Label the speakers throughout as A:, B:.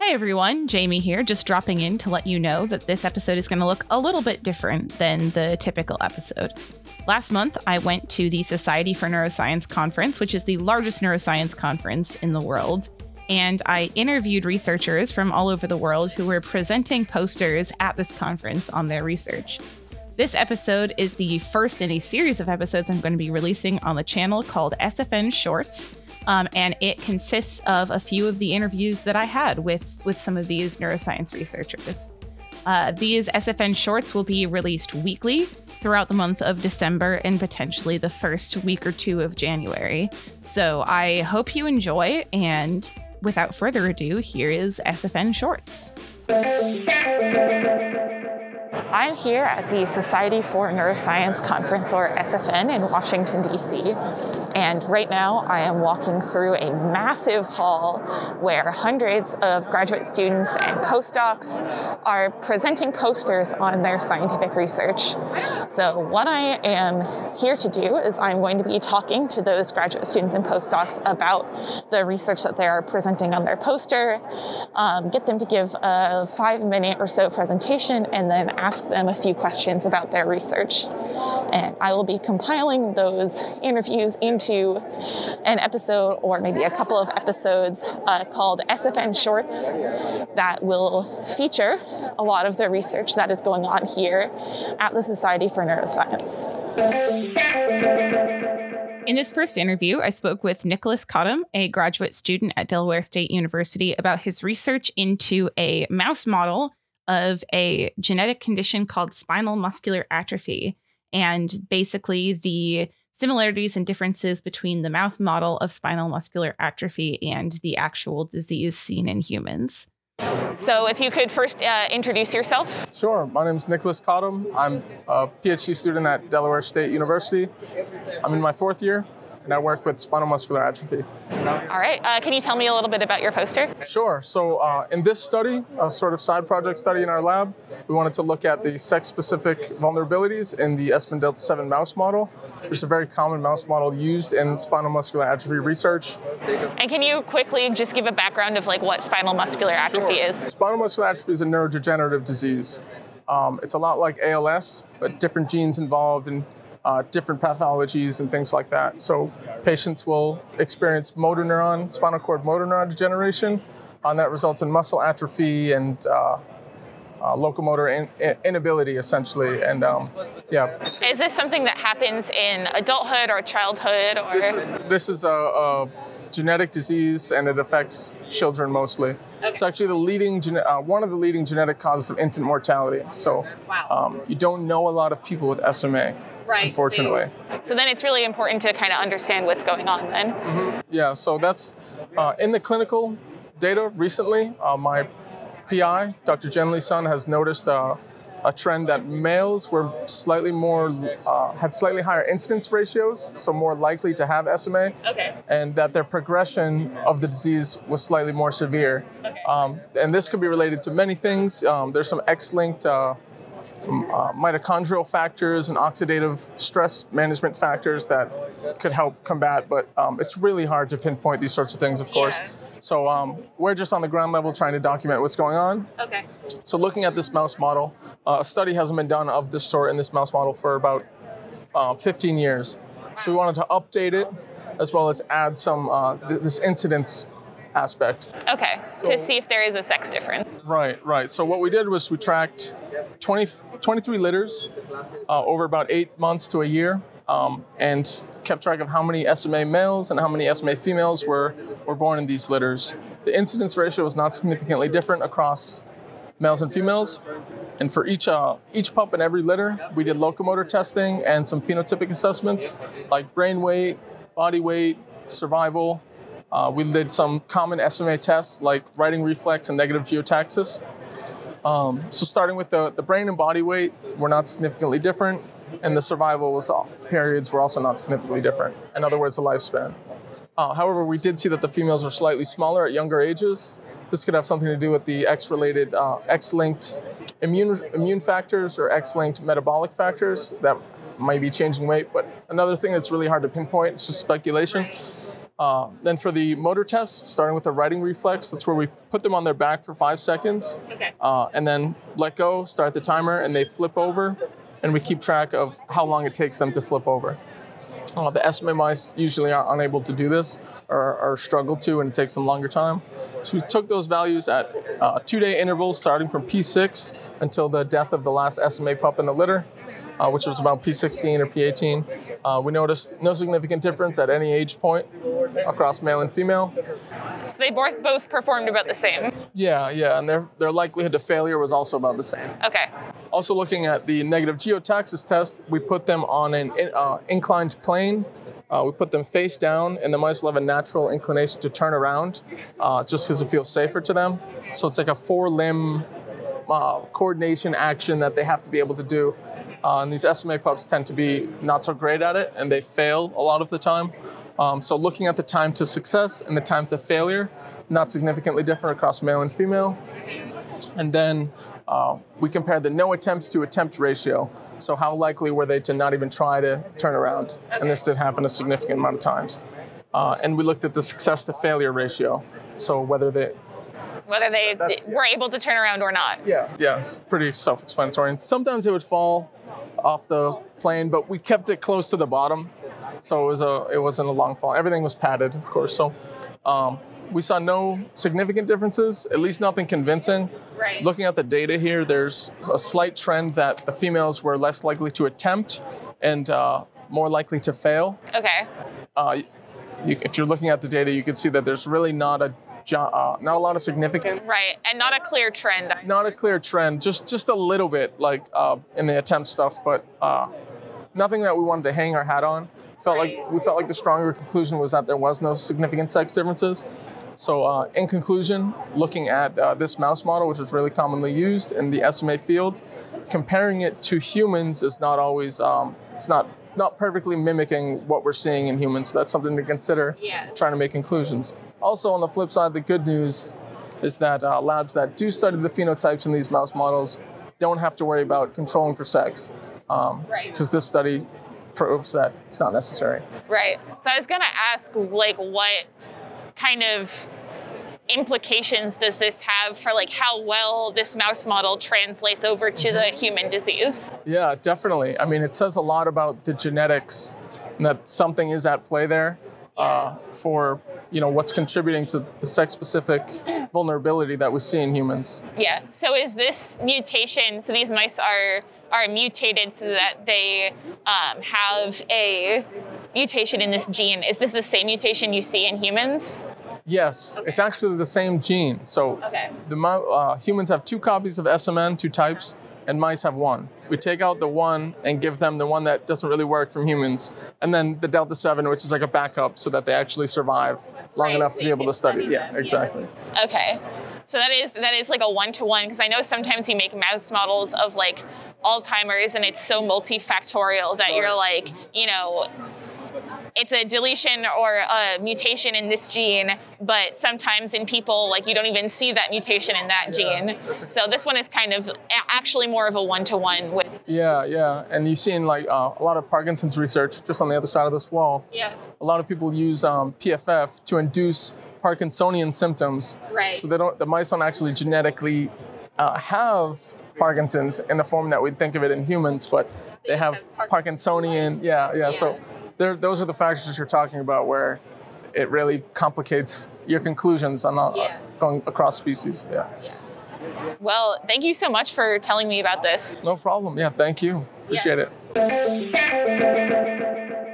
A: Hey everyone, Jamie here, just dropping in to let you know that this episode is going to look a little bit different than the typical episode. Last month, I went to the Society for Neuroscience conference, which is the largest neuroscience conference in the world, and I interviewed researchers from all over the world who were presenting posters at this conference on their research. This episode is the first in a series of episodes I'm going to be releasing on the channel called SFN Shorts. Um, and it consists of a few of the interviews that I had with with some of these neuroscience researchers. Uh, these SFN shorts will be released weekly throughout the month of December and potentially the first week or two of January. So I hope you enjoy. And without further ado, here is SFN Shorts. I'm here at the Society for Neuroscience Conference, or SFN, in Washington, D.C. And right now, I am walking through a massive hall where hundreds of graduate students and postdocs are presenting posters on their scientific research. So, what I am here to do is I'm going to be talking to those graduate students and postdocs about the research that they are presenting on their poster, um, get them to give a five minute or so presentation, and then ask them a few questions about their research. And I will be compiling those interviews into an episode or maybe a couple of episodes uh, called SFN Shorts that will feature a lot of the research that is going on here at the Society for Neuroscience. In this first interview, I spoke with Nicholas Cottam, a graduate student at Delaware State University, about his research into a mouse model of a genetic condition called spinal muscular atrophy and basically the similarities and differences between the mouse model of spinal muscular atrophy and the actual disease seen in humans. So, if you could first uh, introduce yourself.
B: Sure. My name is Nicholas Cottom. I'm a PhD student at Delaware State University. I'm in my fourth year and I work with spinal muscular atrophy.
A: All right. Uh, can you tell me a little bit about your poster?
B: Sure. So, uh, in this study, a sort of side project study in our lab, we wanted to look at the sex specific vulnerabilities in the SMN Delta 7 mouse model, which is a very common mouse model used in spinal muscular atrophy research.
A: And can you quickly just give a background of like what spinal muscular atrophy
B: sure.
A: is?
B: Spinal muscular atrophy is a neurodegenerative disease. Um, it's a lot like ALS, but different genes involved in uh, different pathologies and things like that. So patients will experience motor neuron, spinal cord motor neuron degeneration, and that results in muscle atrophy and uh, uh, locomotor in, in, inability, essentially. And um, yeah.
A: Is this something that happens in adulthood or childhood? Or
B: this is, this is a, a genetic disease, and it affects children mostly. Okay. It's actually the leading, uh, one of the leading genetic causes of infant mortality. So um, you don't know a lot of people with SMA right. unfortunately.
A: So then it's really important to kind of understand what's going on then.
B: Mm-hmm. Yeah, so that's uh, in the clinical data recently. Uh, my PI, Dr. Jen Lee Sun, has noticed uh, a trend that males were slightly more uh, had slightly higher incidence ratios, so more likely to have SMA,
A: okay.
B: and that their progression of the disease was slightly more severe. Okay. Um, and this could be related to many things. Um, there's some X-linked uh, uh, mitochondrial factors and oxidative stress management factors that could help combat, but um, it's really hard to pinpoint these sorts of things, of course. Yeah. So um, we're just on the ground level trying to document what's going on.
A: Okay.
B: So looking at this mouse model, uh, a study hasn't been done of this sort in this mouse model for about uh, 15 years. So we wanted to update it as well as add some uh, th- this incidence aspect.
A: Okay, so, to see if there is a sex difference.
B: Right, right. So what we did was we tracked 20, 23 litters uh, over about eight months to a year. Um, and kept track of how many SMA males and how many SMA females were, were born in these litters. The incidence ratio was not significantly different across males and females. And for each, uh, each pup in every litter, we did locomotor testing and some phenotypic assessments like brain weight, body weight, survival. Uh, we did some common SMA tests like writing reflex and negative geotaxis. Um, so starting with the, the brain and body weight were not significantly different, and the survival was all, periods were also not significantly different. In other words, the lifespan. Uh, however, we did see that the females are slightly smaller at younger ages. This could have something to do with the X-related, uh, X-linked immune immune factors or X-linked metabolic factors that might be changing weight. But another thing that's really hard to pinpoint, it's just speculation, Uh, then for the motor test, starting with the righting reflex, that's where we put them on their back for five seconds,
A: Okay.
B: uh, and then let go, start the timer, and they flip over, and we keep track of how long it takes them to flip over. Uh, the SMA mice usually are unable to do this or, or struggle to, and it takes them longer time. So we took those values at uh, two-day intervals, starting from P6 until the death of the last SMA pup in the litter, uh, which was about P16 or P18. Uh, we noticed no significant difference at any age point across male and female.
A: So they both both performed about the same.
B: Yeah, yeah, and their their likelihood to failure was also about the same.
A: Okay.
B: Also, looking at the negative geotaxis test, we put them on an in- uh, inclined plane. Uh, we put them face down, and the mice will have a natural inclination to turn around, uh, just because it feels safer to them. So it's like a four-limb uh, coordination action that they have to be able to do. Uh, and these SMA pups tend to be not so great at it, and they fail a lot of the time. Um, so looking at the time to success and the time to failure, not significantly different across male and female. And then uh, we compared the no attempts to attempt ratio. So how likely were they to not even try to turn around? And this did happen a significant amount of times. Uh, and we looked at the success to failure ratio. So whether they,
A: Whether they
B: That's-
A: were able to turn around or not.
B: yeah, yeah, it's pretty self-explanatory. And sometimes it would fall off the plane, but we kept it close to the bottom, so it was a it wasn't a long fall. Everything was padded, of course. So um, we saw no significant differences, at least nothing convincing.
A: Right.
B: Looking at the data here, there's a slight trend that the females were less likely to attempt and uh, more likely to fail.
A: Okay.
B: Uh, you, if you're looking at the data, you can see that there's really not a uh, not a lot of significance
A: Right. And not a clear trend.
B: not a clear trend, just just a little bit like uh, in the attempt stuff, but uh, nothing that we wanted to hang our hat on. Felt like we felt like the stronger conclusion was that there was no significant sex differences. So uh, in conclusion, looking at uh, this mouse model, which is really commonly used in the SMA field, comparing it to humans is not always um, it's not not perfectly mimicking what we're seeing in humans. So that's something to consider
A: Yeah.
B: trying to make conclusions. Also, on the flip side, the good news is that uh, labs that do study the phenotypes in these mouse models don't have to worry about controlling for sex, because
A: Right.
B: this study proves that it's not necessary.
A: Right. So I was gonna ask, like, what kind of implications does this have for like how well this mouse model translates over to the human disease?
B: Yeah, definitely. I mean, it says a lot about the genetics and that something is at play there uh, for you know what's contributing to the sex-specific vulnerability that we see in humans.
A: Yeah. So is this mutation? So these mice are are mutated so that they um, have a mutation in this gene. Is this the same mutation you see in humans?
B: Yes, it's actually the same gene. So
A: Okay.
B: the uh, humans have two copies of SMN, two types, and mice have one. We take out the one and give them the one that doesn't really work from humans, and then the delta seven, which is like a backup, so that they actually survive long
A: Right,
B: enough
A: so
B: to be able to study.
A: study
B: Yeah, exactly.
A: Okay. So that is that is like a one to one because I know sometimes you make mouse models of like Alzheimer's and it's so multifactorial that you're like, you know, it's a deletion or a mutation in this gene, but sometimes in people like you don't even see that mutation in that gene. So this one is kind of actually more of a one to one with
B: Yeah, yeah, and you've seen like uh, a lot of Parkinson's research just on the other side of this wall.
A: yeah.
B: A lot of people use um, PFF to induce Parkinsonian symptoms.
A: Right.
B: So they don't, the mice don't actually genetically uh, have Parkinson's in the form that we'd think of it in humans, but they have
A: have
B: Parkinsonian. Yeah, yeah. So there, those are the factors you're talking about where it really complicates your conclusions on
A: Yeah.
B: going across species. Yeah.
A: Well, thank you so much for telling me about this.
B: No problem. Yeah. Thank you. Appreciate it.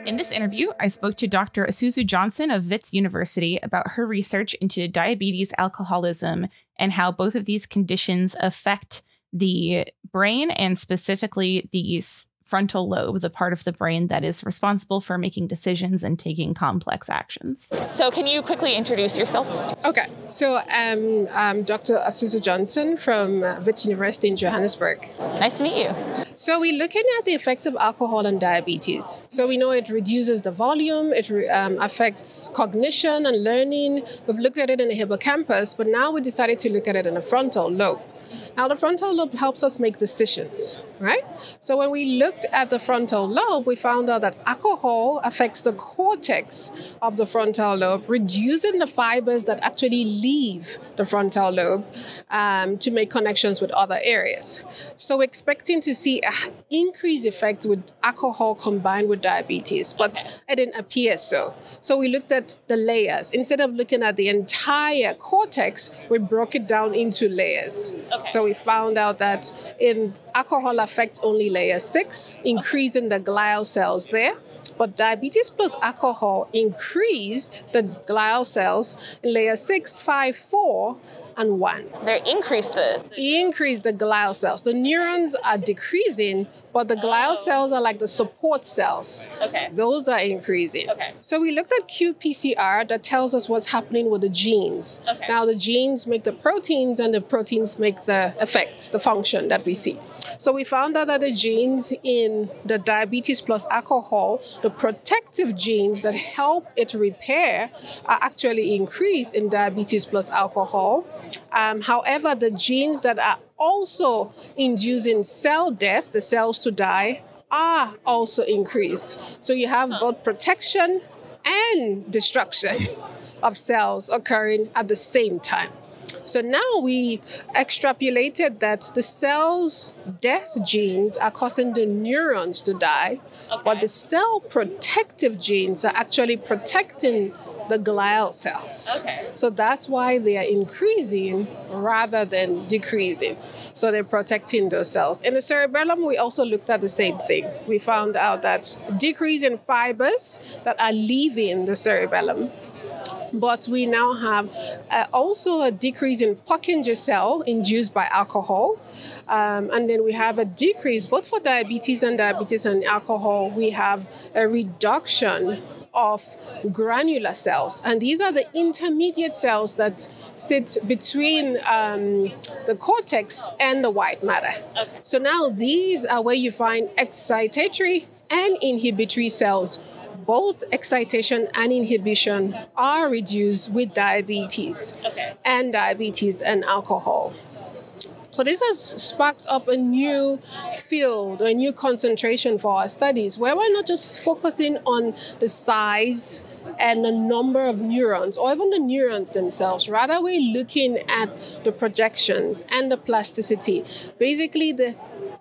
C: In this interview, I spoke to Dr. Asuzu Johnson of Wits University about her research into diabetes, alcoholism, and how both of these conditions affect the brain and specifically the frontal lobe, the part of the brain that is responsible for making decisions and taking complex actions.
A: So can you quickly introduce yourself?
D: Okay, so um, I'm Dr. Asuzu Johnson from Wits University in Johannesburg.
A: Nice to meet you.
D: So we're looking at the effects of alcohol on diabetes. So we know it reduces the volume, it re- um, affects cognition and learning. We've looked at it in the hippocampus, but now we decided to look at it in the frontal lobe. Now, the frontal lobe helps us make decisions, right? So, when we looked at the frontal lobe, we found out that alcohol affects the cortex of the frontal lobe, reducing the fibers that actually leave the frontal lobe um, to make connections with other areas. So, we're expecting to see an increased effect with alcohol combined with diabetes, but it didn't appear so. So, we looked at the layers. Instead of looking at the entire cortex, we broke it down into layers. Okay. So, we found out that in alcohol affects only layer six, increasing the glial cells there. But diabetes plus alcohol increased the glial cells in layer six, five, four, and one.
A: They increase the,
D: the increase the glial cells. The neurons are decreasing, but the glial oh. cells are like the support cells.
A: Okay.
D: Those are increasing.
A: Okay.
D: So we looked at qPCR that tells us what's happening with the genes.
A: Okay.
D: Now the genes make the proteins and the proteins make the effects, the function that we see. So we found out that the genes in the diabetes plus alcohol, the protective genes that help it repair are actually increased in diabetes plus alcohol. Um, however, the genes that are also inducing cell death, the cells to die, are also increased. So you have both protection and destruction of cells occurring at the same time. So now we extrapolated that the cells death genes are causing the neurons to die, okay. but the cell protective genes are actually protecting the glial cells.
A: Okay.
D: So that's why they are increasing rather than decreasing. So they're protecting those cells. In the cerebellum, we also looked at the same thing. We found out that decrease in fibers that are leaving the cerebellum but we now have uh, also a decrease in Purkinje cell induced by alcohol. Um, and then we have a decrease both for diabetes and diabetes and alcohol. We have a reduction of granular cells. And these are the intermediate cells that sit between um, the cortex and the white matter.
A: Okay.
D: So now these are where you find excitatory and inhibitory cells. Both excitation and inhibition are reduced with diabetes
A: okay.
D: and diabetes and alcohol. So this has sparked up a new field, a new concentration for our studies, where we're not just focusing on the size and the number of neurons or even the neurons themselves. Rather, we're looking at the projections and the plasticity. Basically, the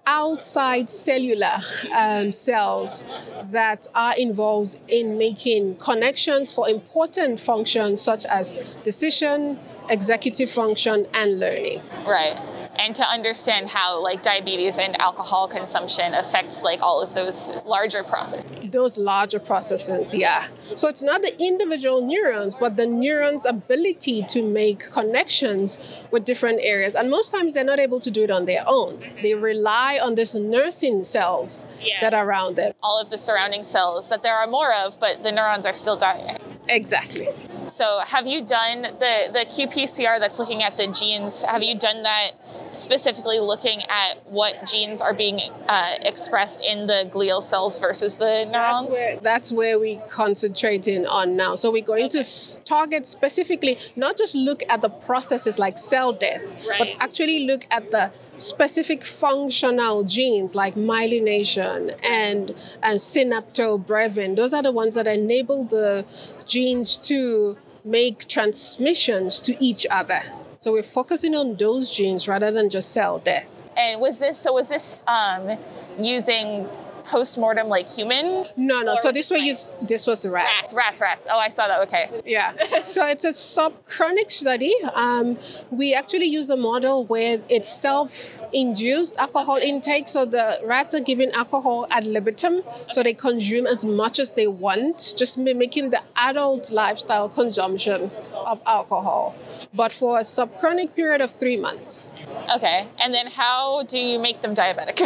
D: outside cellular um, cells that are involved in making connections for important functions such as decision, executive function, and learning.
A: Right and to understand how like diabetes and alcohol consumption affects like all of those larger processes.
D: Those larger processes yeah. So it's not the individual neurons but the neurons ability to make connections with different areas. And most times they're not able to do it on their own. They rely on these nursing cells
A: yeah.
D: that are around them.
A: All of the surrounding cells that there are more of but the neurons are still dying.
D: Exactly.
A: So have you done the the qpcr that's looking at the genes have you done that specifically looking at what genes are being uh, expressed in the glial cells versus the neurons?
D: That's where, that's where we concentrating on now. So we're going okay. to target specifically, not just look at the processes like cell death,
A: right.
D: but actually look at the specific functional genes like myelination and, and synaptobrevin. Those are the ones that enable the genes to make transmissions to each other. So we're focusing on those genes rather than just cell death.
A: And was this so? Was this um, using post-mortem like human?
D: No, no. So this was this was
A: rats. Rats, rats, rats. Oh, I saw that. Okay.
D: Yeah. so it's a subchronic study. Um, we actually use a model where it's self-induced alcohol intake. So the rats are given alcohol ad libitum, so they consume as much as they want, just mimicking the adult lifestyle consumption of alcohol but for a subchronic period of three months.
A: Okay, and then how do you make them diabetic?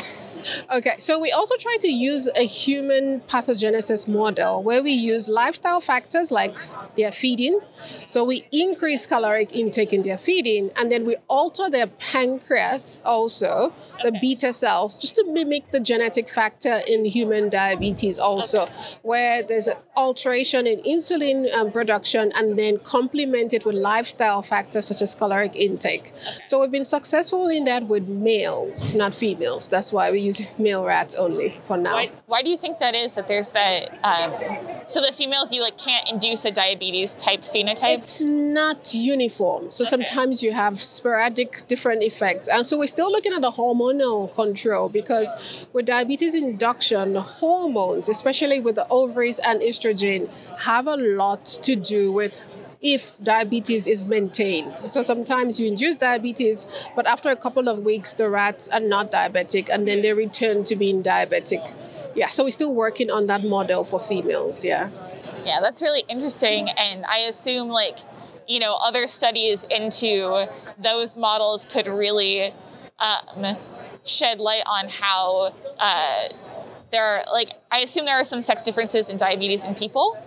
D: okay, so we also try to use a human pathogenesis model where we use lifestyle factors like their feeding. So we increase caloric intake in their feeding, and then we alter their pancreas also, the
A: Okay.
D: beta cells, just to mimic the genetic factor in human diabetes also, where there's an alteration in insulin um, production and then complement it with lifestyle factors such as caloric intake. So we've been successful in that with males, not females. That's why we use male rats only for now.
A: Why, why do you think that is? That there's that. Um, so the females, you like can't induce a diabetes type phenotype.
D: It's not uniform. So sometimes you have sporadic different effects. And so we're still looking at the hormonal control because with diabetes induction, hormones, especially with the ovaries and estrogen, have a lot to do with if diabetes is maintained. So sometimes you induce diabetes, but after a couple of weeks, the rats are not diabetic and then they return to being diabetic. Yeah, so we're still working on that model for females. Yeah.
A: Yeah, that's really interesting. And I assume, like, you know, other studies into those models could really um, shed light on how uh, there are, like, I assume there are some sex differences in diabetes in people.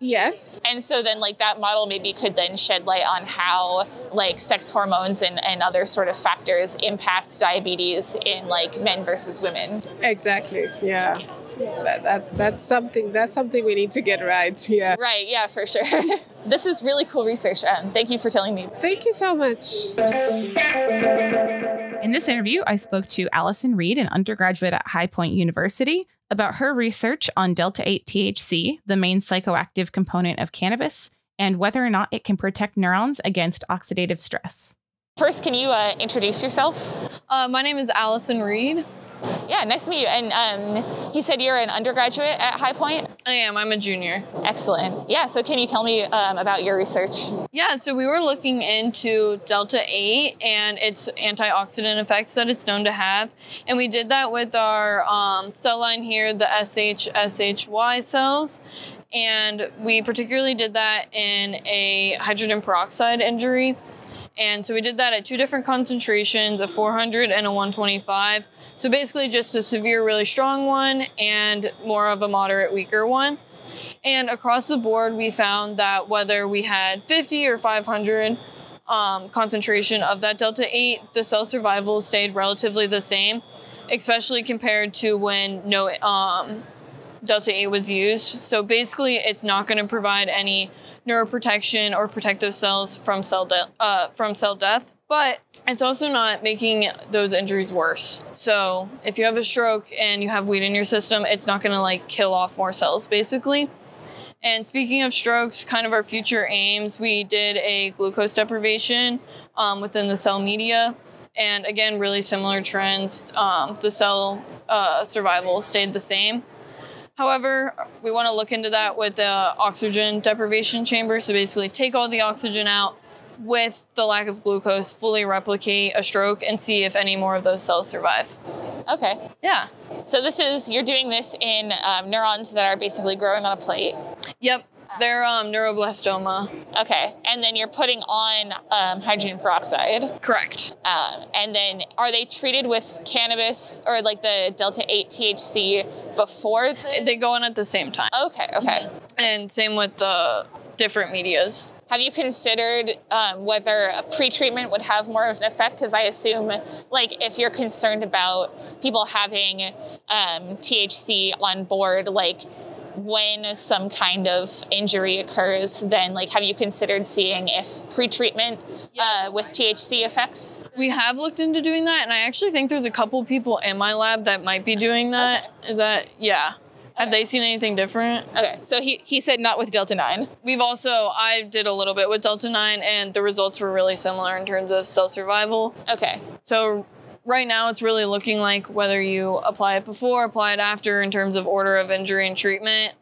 D: Yes.
A: And so then, like, that model maybe could then shed light on how, like, sex hormones and, and other sort of factors impact diabetes in, like, men versus women.
D: Exactly. Yeah. That, that that's something that's something we need to get right. Yeah.
A: Right, yeah, for sure. this is really cool research. Um, thank you for telling me.
D: Thank you so much.
C: In this interview, I spoke to Allison Reed, an undergraduate at High Point University, about her research on Delta 8 THC, the main psychoactive component of cannabis, and whether or not it can protect neurons against oxidative stress.
A: First, can you uh, introduce yourself?
E: Uh, my name is Allison Reed.
A: Yeah, nice to meet you. And um, he said you're an undergraduate at High Point.
E: I am. I'm a junior.
A: Excellent. Yeah, so can you tell me um, about your research?
E: Yeah, so we were looking into Delta 8 and its antioxidant effects that it's known to have. And we did that with our um, cell line here, the SHSHY cells. And we particularly did that in a hydrogen peroxide injury. And so we did that at two different concentrations, a 400 and a 125. So basically just a severe, really strong one and more of a moderate, weaker one. And across the board, we found that whether we had 50 or 500 um, concentration of that delta 8, the cell survival stayed relatively the same, especially compared to when no um, delta 8 was used. So basically, it's not going to provide any neuroprotection or protect those cells from cell de- uh, from cell death, but it's also not making those injuries worse. So if you have a stroke and you have weed in your system, it's not going to like kill off more cells, basically. And speaking of strokes, kind of our future aims, we did a glucose deprivation um, within the cell media. And again, really similar trends. Um, the cell uh, survival stayed the same. However, we want to look into that with the oxygen deprivation chamber. So basically, take all the oxygen out with the lack of glucose, fully replicate a stroke, and see if any more of those cells survive.
A: Okay.
E: Yeah.
A: So this is, you're doing this in um, neurons that are basically growing on a plate.
E: Yep. They're um, neuroblastoma.
A: Okay. And then you're putting on um, hydrogen peroxide.
E: Correct.
A: Um, and then are they treated with cannabis or like the delta 8 THC before the.
E: They go in at the same time.
A: Okay, okay.
E: And same with the different medias.
A: Have you considered um, whether a pretreatment would have more of an effect? Because I assume, like, if you're concerned about people having um, THC on board, like, when some kind of injury occurs, then, like, have you considered seeing if pretreatment uh, with THC effects?
E: We have looked into doing that, and I actually think there's a couple people in my lab that might be doing that. That, yeah. Have they seen anything different?
A: Okay, so he, he said not with Delta 9.
E: We've also, I did a little bit with Delta 9, and the results were really similar in terms of cell survival.
A: Okay,
E: So right now it's really looking like whether you apply it before, apply it after in terms of order of injury and treatment.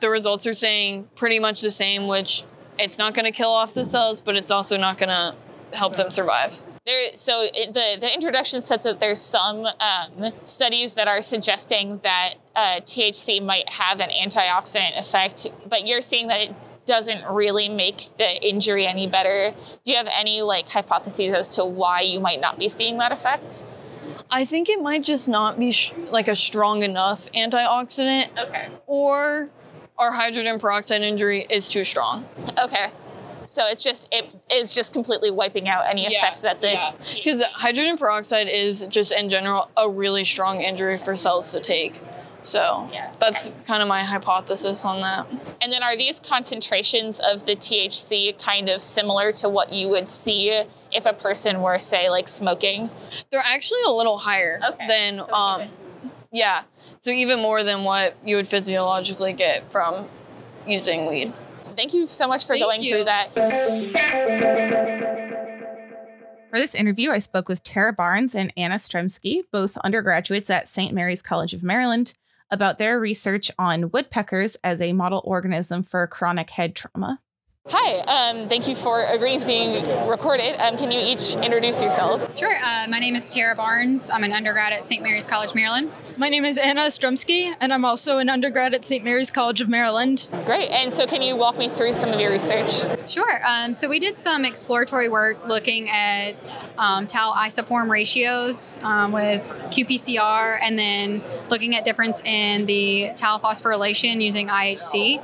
E: The results are saying pretty much the same, which it's not going to kill off the cells, but it's also not going to help them survive.
A: There, so it, the the introduction says that there's some um, studies that are suggesting that uh, THC might have an antioxidant effect, but you're seeing that it doesn't really make the injury any better. Do you have any like hypotheses as to why you might not be seeing that effect?
E: I think it might just not be sh- like a strong enough antioxidant,
A: Okay.
E: or our hydrogen peroxide injury is too strong.
A: Okay. So it's just it is just completely wiping out any effect that the
E: because hydrogen peroxide is just in general a really strong injury for cells to take. So
A: Yeah.
E: that's kind of my hypothesis on that.
A: And then are these concentrations of the THC kind of similar to what you would see if a person were say like smoking?
E: They're actually a little higher
A: Okay.
E: than
A: So
E: um yeah. So even more than what you would physiologically get from using weed.
A: Thank you so much for
E: Thank
A: going
E: you.
A: through that.
C: For this interview, I spoke with Tara Barnes and Anna Stremski, both undergraduates at St. Mary's College of Maryland, about their research on woodpeckers as a model organism for chronic head trauma.
A: Hi, um, thank you for agreeing to being recorded. Um, can you each introduce yourselves?
F: Sure. Uh, my name is Tara Barnes. I'm an undergrad at St. Mary's College, Maryland.
G: My name is Anna Strumsky, and I'm also an undergrad at St. Mary's College of Maryland.
A: Great. And so, can you walk me through some of your research?
F: Sure. Um, so we did some exploratory work looking at um, tau isoform ratios um, with qPCR, and then looking at difference in the tau phosphorylation using IHC.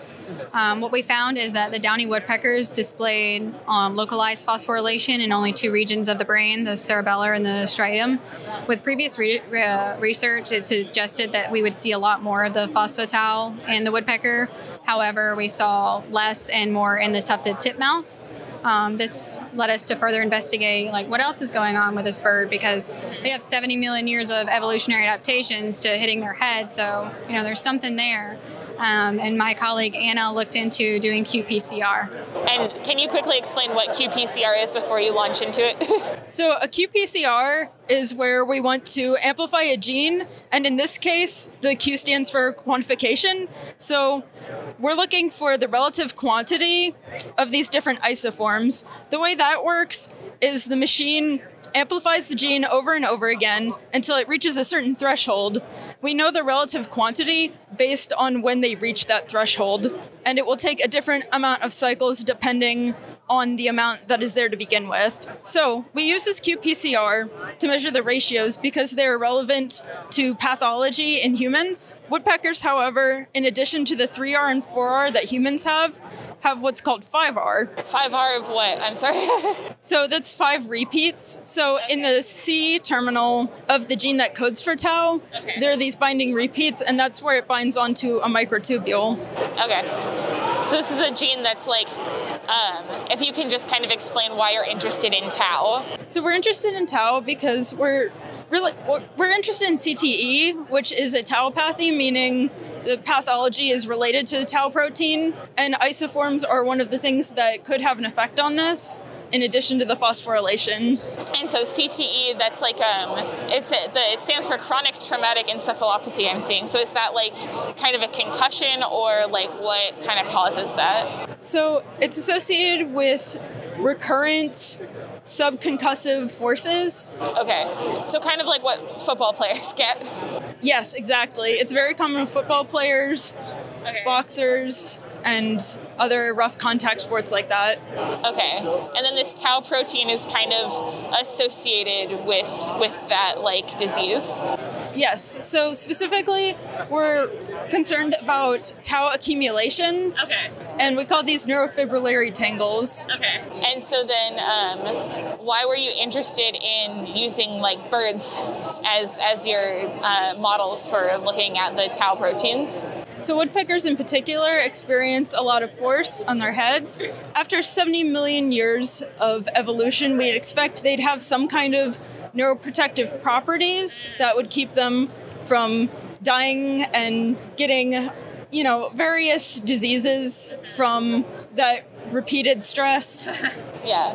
F: Um, what we found is that the downy woodpeckers displayed um, localized phosphorylation in only two regions of the brain, the cerebellar and the striatum. With previous re- re- research, it suggested that we would see a lot more of the phospho-tau in the woodpecker. However, we saw less and more in the tufted titmouse. Um, this led us to further investigate like what else is going on with this bird because they have 70 million years of evolutionary adaptations to hitting their head. So you know there's something there. Um, and my colleague Anna looked into doing qPCR.
A: And can you quickly explain what qPCR is before you launch into it?
G: So, a qPCR is where we want to amplify a gene, and in this case, the Q stands for quantification. So, we're looking for the relative quantity of these different isoforms. The way that works is the machine amplifies the gene over and over again until it reaches a certain threshold. We know the relative quantity based on when they reach that threshold, and it will take a different amount of cycles depending on the amount that is there to begin with. So we use this qPCR to measure the ratios because they're relevant to pathology in humans. Woodpeckers, however, in addition to the 3R and 4R that humans have, have what's called 5R.
A: 5R of what? I'm sorry.
G: So that's five repeats. So in the C terminal of the gene that codes for tau,
A: Okay.
G: there are these binding repeats, and that's where it binds onto a microtubule.
A: okay. So, this is a gene that's like, um, if you can just kind of explain why you're interested in tau.
G: So we're interested in tau because we're really we're interested in CTE, which is a tauopathy, meaning the pathology is related to the tau protein, and isoforms are one of the things that could have an effect on this. In addition to the phosphorylation,
A: And so CTE, that's like um, it's the it stands for chronic traumatic encephalopathy. I'm seeing. So is that like kind of a concussion, or like what kind of causes that?
G: so it's associated with recurrent subconcussive forces.
A: Okay, so kind of like what football players get.
G: Yes, exactly. It's very common with football players,
A: Okay.
G: boxers, and other rough contact sports like that.
A: Okay, and then this tau protein is kind of associated with with that like disease.
G: Yes. So specifically, we're concerned about tau accumulations.
A: Okay.
G: And we call these neurofibrillary tangles.
A: Okay. And so then, um, why were you interested in using like birds as as your uh, models for looking at the tau proteins?
G: So woodpeckers in particular experience a lot of force on their heads. After 70 million years of evolution, we'd expect they'd have some kind of neuroprotective properties that would keep them from dying and getting, you know, various diseases from that repeated stress.
A: Yeah.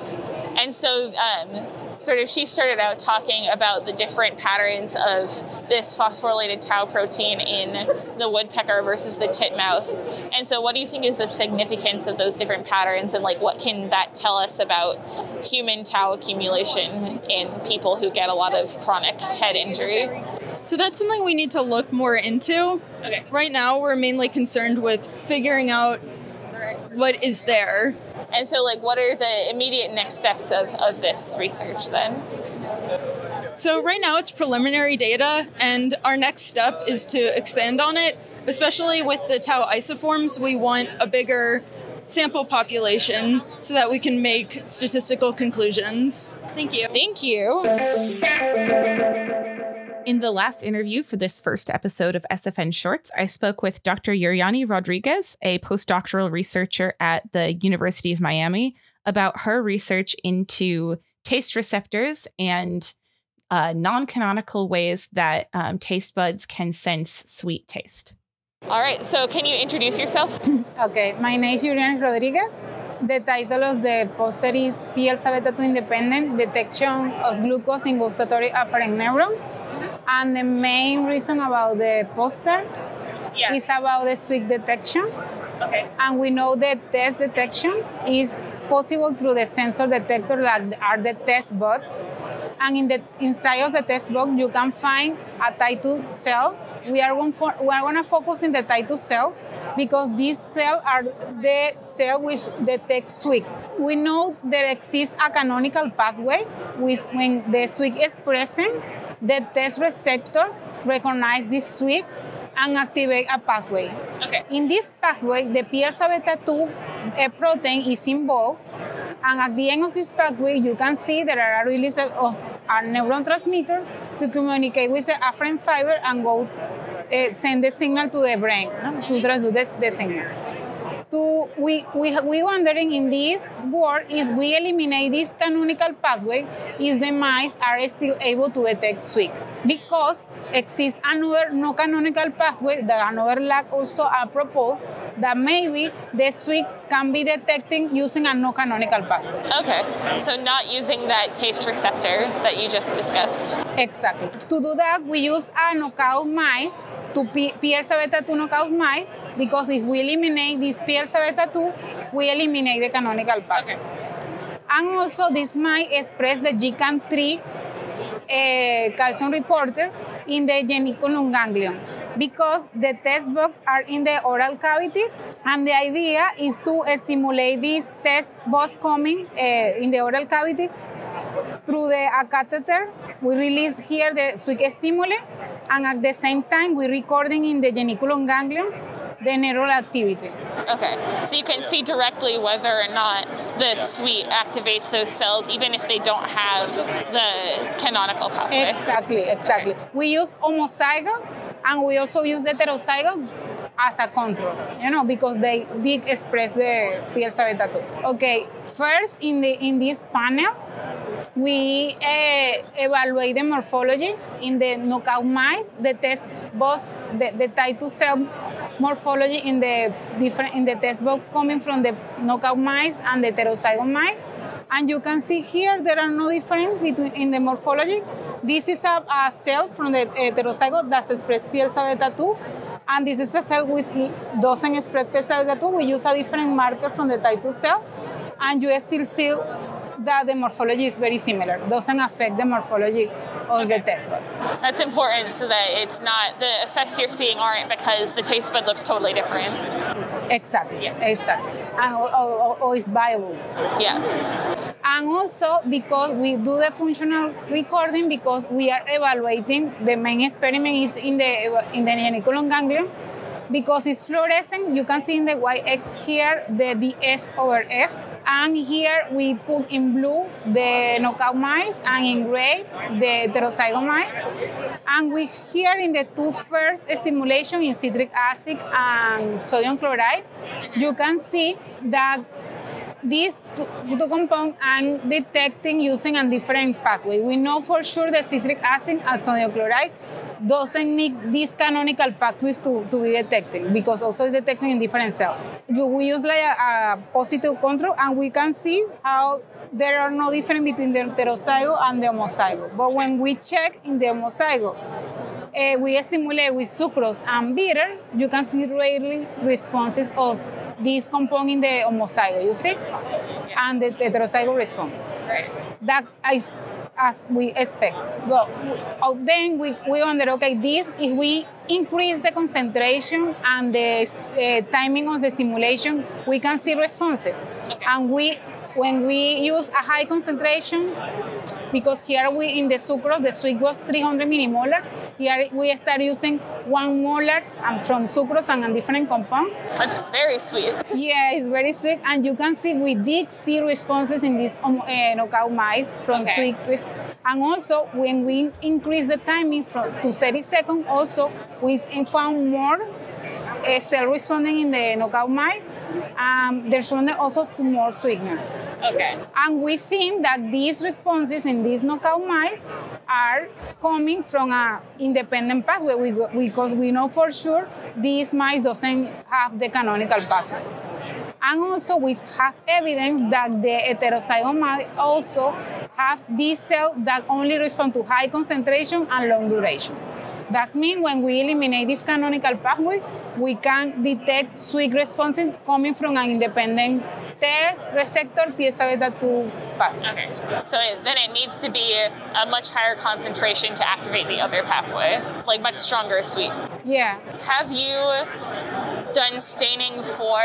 A: And so, um, sort of, she started out talking about the different patterns of this phosphorylated tau protein in the woodpecker versus the titmouse. And so, what do you think is the significance of those different patterns, and like what can that tell us about human tau accumulation in people who get a lot of chronic head injury?
G: So that's something we need to look more into.
A: Okay.
G: Right now, we're mainly concerned with figuring out what is there.
A: And so, like, what are the immediate next steps of, of this research then?
G: So right now it's preliminary data, and our next step is to expand on it. Especially with the tau isoforms, we want a bigger sample population so that we can make statistical conclusions. Thank you.
A: Thank you.
C: In the last interview for this first episode of SFN Shorts, I spoke with Dr. Yuriani Rodriguez, a postdoctoral researcher at the University of Miami, about her research into taste receptors and uh, non canonical ways that um, taste buds can sense sweet taste.
A: All right, so can you introduce yourself?
H: Okay, my name is Yuriani Rodriguez. The title of the poster is P-alpha beta 2 independent detection of glucose in gustatory afferent neurons. And the main reason about the poster
A: Yeah.
H: is about the sweet detection.
A: Okay.
H: And we know that test detection is possible through the sensor detector that are the test bud. And in the inside of the test box, you can find a type 2 cell. We are going for, we are going to focus in the type 2 cell because these cells are the cell which detect sweet. We know there exists a canonical pathway which when the sweet is present, the test receptor recognizes this sweet and activate a pathway.
A: Okay.
H: In this pathway, the p-alpha beta 2 uh, protein is involved, and at the end of this pathway, you can see there are a release of a neurotransmitter to communicate with the afferent fiber and go uh, send the signal to the brain no? to transduce the, the signal. To, we, we, we wondering in this world if we eliminate this canonical pathway, is the mice are still able to detect sweet because exists another no canonical pathway that another lab also proposed that maybe the sweet can be detecting using a no canonical pathway.
A: Okay, so not using that taste receptor that you just discussed.
H: Exactly. To do that, we use a knockout mice to P- P-alpha beta 2 knockout mice because if we eliminate this P-alpha beta 2, we eliminate the canonical pathway. And also, this mice express the GCAN3 uh, calcium reporter in the geniculum ganglion. Because the test box are in the oral cavity and the idea is to stimulate this test box coming uh, in the oral cavity through the catheter. We release here the sweet stimuli and at the same time we're recording in the geniculum ganglion the neural activity
A: Okay, so you can see directly whether or not the sweet activates those cells, even if they don't have the canonical pathway.
H: Exactly, exactly. We use homozygous and we also use the heterozygotes as a control, you know, because they did express the p-alpha beta 2. Okay, first in the in this panel, we uh, evaluate the morphology in the knockout mice, the test both the, the type 2 cell morphology in the different in the test box coming from the knockout mice and the heterozygote mice. And you can see here there are no difference between in the morphology. This is a, a cell from the heterozygote that expresses p-alpha beta 2, and this is a cell which doesn't p-alpha beta 2. We use a different marker from the type 2 cell, and you still see that the morphology is very similar. Doesn't affect the morphology of the taste bud.
A: That's important so that it's not the effects you're seeing aren't because the taste bud looks totally different.
H: Exactly. Exactly. And or, or, or it's viable.
A: Yeah.
H: And also because we do the functional recording because we are evaluating the main experiment is in the in the geniculum ganglion. Because it's fluorescent you can see in the y-x here the df over f. And here we put in blue the knockout mice and in gray the heterozygote mice and we here in the two first stimulation in citric acid and sodium chloride you can see that these two, compounds are detecting using a different pathway. We know for sure that citric acid and sodium chloride doesn't need this canonical pathway to, to be detecting because also it's detecting in different cells. We use like a, a positive control and we can see how there are no difference between the heterozygote and the homozygote. But when we check in the homozygote, uh, we stimulate with sucrose and bitter, you can see rarely responses of this compound in the homozygote, you see? And the heterozygote response. That is as we expect. So then we, we wonder, okay, this, if we increase the concentration and the uh, timing of the stimulation, we can see responsive. And we when we use a high concentration, because here we in the sucrose, the sweet was 300 millimolar. Here we start using one molar um, from sucrose and a different compound.
A: That's very sweet.
H: Yeah, it's very sweet, and you can see we did see responses in these um, uh, knockout mice from
A: Okay.
H: sweet. And also, when we increase the timing from to 30 seconds, also we found more uh, cell responding in the knockout mice. Um, responding also to more sweetener.
A: Okay.
H: And we think that these responses in these knockout mice are coming from an independent pathway because we know for sure these mice doesn't have the canonical pathway. And also we have evidence that the heterozygote mice also have these cells that only respond to high concentration and long duration. That means when we eliminate this canonical pathway, we can detect sweet responses coming from an independent test receptor TSA beta 2 pathway.
A: Okay. So it, then it needs to be a much higher concentration to activate the other pathway, like much stronger sweet.
H: Yeah.
A: Have you done staining for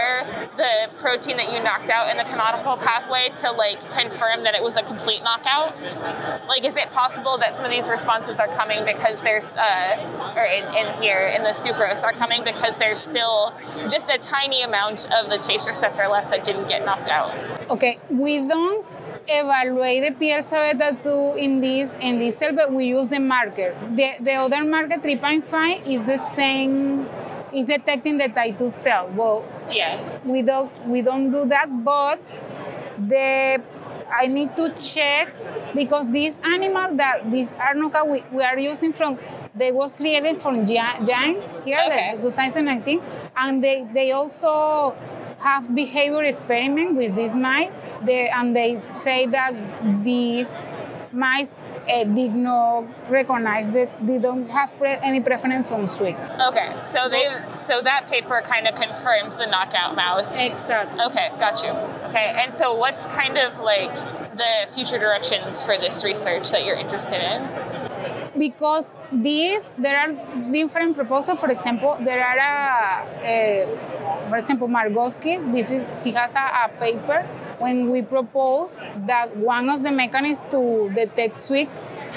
A: the protein that you knocked out in the canonical pathway to like confirm that it was a complete knockout? Like, is it possible that some of these responses are coming because there's, uh, or in, in here in the sucrose, are coming because there's still just a tiny amount of the taste receptor left that didn't get knocked out?
H: Okay, we don't evaluate the PLC beta 2 in this in this cell, but we use the marker. The, the other marker 3.5 is the same, is detecting the type 2 cell. Well,
A: Yeah.
H: we don't we don't do that, but the I need to check because this animal that this arnica we, we are using from they was created from Gi- Giant here,
A: Okay.
H: the 2019, and they, they also have behavior experiment with these mice. They, and they say that these mice uh, did not recognize this. They don't have pre- any preference from sweet.
A: Okay. So they, so that paper kind of confirmed the knockout mouse.
H: Exactly.
A: Okay, got you. Okay, and so what's kind of like the future directions for this research that you're interested in?
H: Because these there are different proposals. For example, there are a, a for example Margolskee. This is he has a, a paper when we propose that one of the mechanisms to detect sweet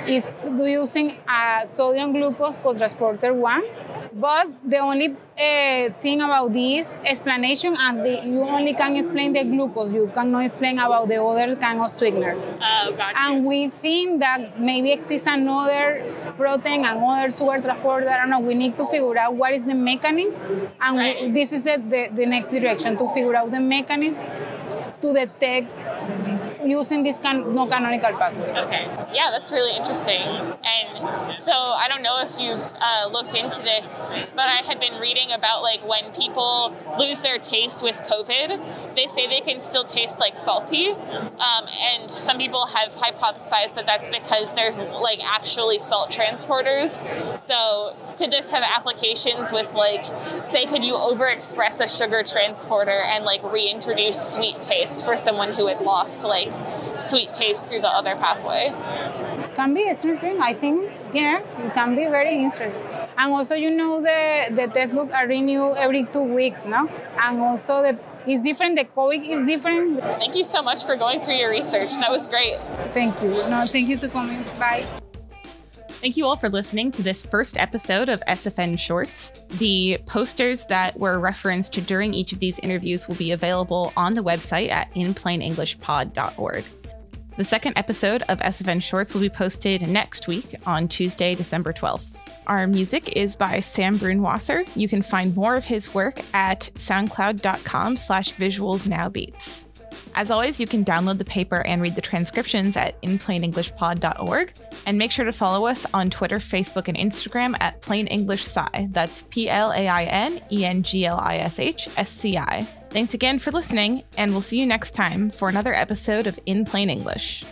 H: is using a sodium glucose co-transporter one. But the only uh, thing about this explanation, and the, you only can explain the glucose, you cannot explain about the other kind of sweetener.
A: Oh, got
H: And we think that maybe exists another protein, another sugar transporter. I don't know. We need to figure out what is the mechanism, and we- this is the, the, the next direction to figure out the mechanism to detect using this can, no canonical pathway.
A: Okay. Yeah, that's really interesting. And so I don't know if you've uh, looked into this, but I had been reading about like when people lose their taste with COVID, they say they can still taste like salty. Um, and some people have hypothesized that that's because there's like actually salt transporters. So could this have applications with like, say, could you overexpress a sugar transporter and like reintroduce sweet taste for someone who had lost like sweet taste through the other pathway?
H: Can be interesting. I think yes, it can be very interesting. And also, you know, the the textbook are renewed every two weeks, no? And also the it's different. The COVID is different.
A: Thank you so much for going through your research. That was great.
H: Thank you. No, thank you to coming. Bye.
C: Thank you all for listening to this first episode of SFN Shorts. The posters that were referenced during each of these interviews will be available on the website at inplainenglishpod.org. The second episode of SFN Shorts will be posted next week on Tuesday, December 12th. Our music is by Sam Brunwasser. You can find more of his work at soundcloud.com slash visualsnowbeats. As always, you can download the paper and read the transcriptions at inplainenglishpod.org. And make sure to follow us on Twitter, Facebook, and Instagram at Plain English Sci. That's P L A I N E N G L I S H S C I. Thanks again for listening, and we'll see you next time for another episode of In Plain English.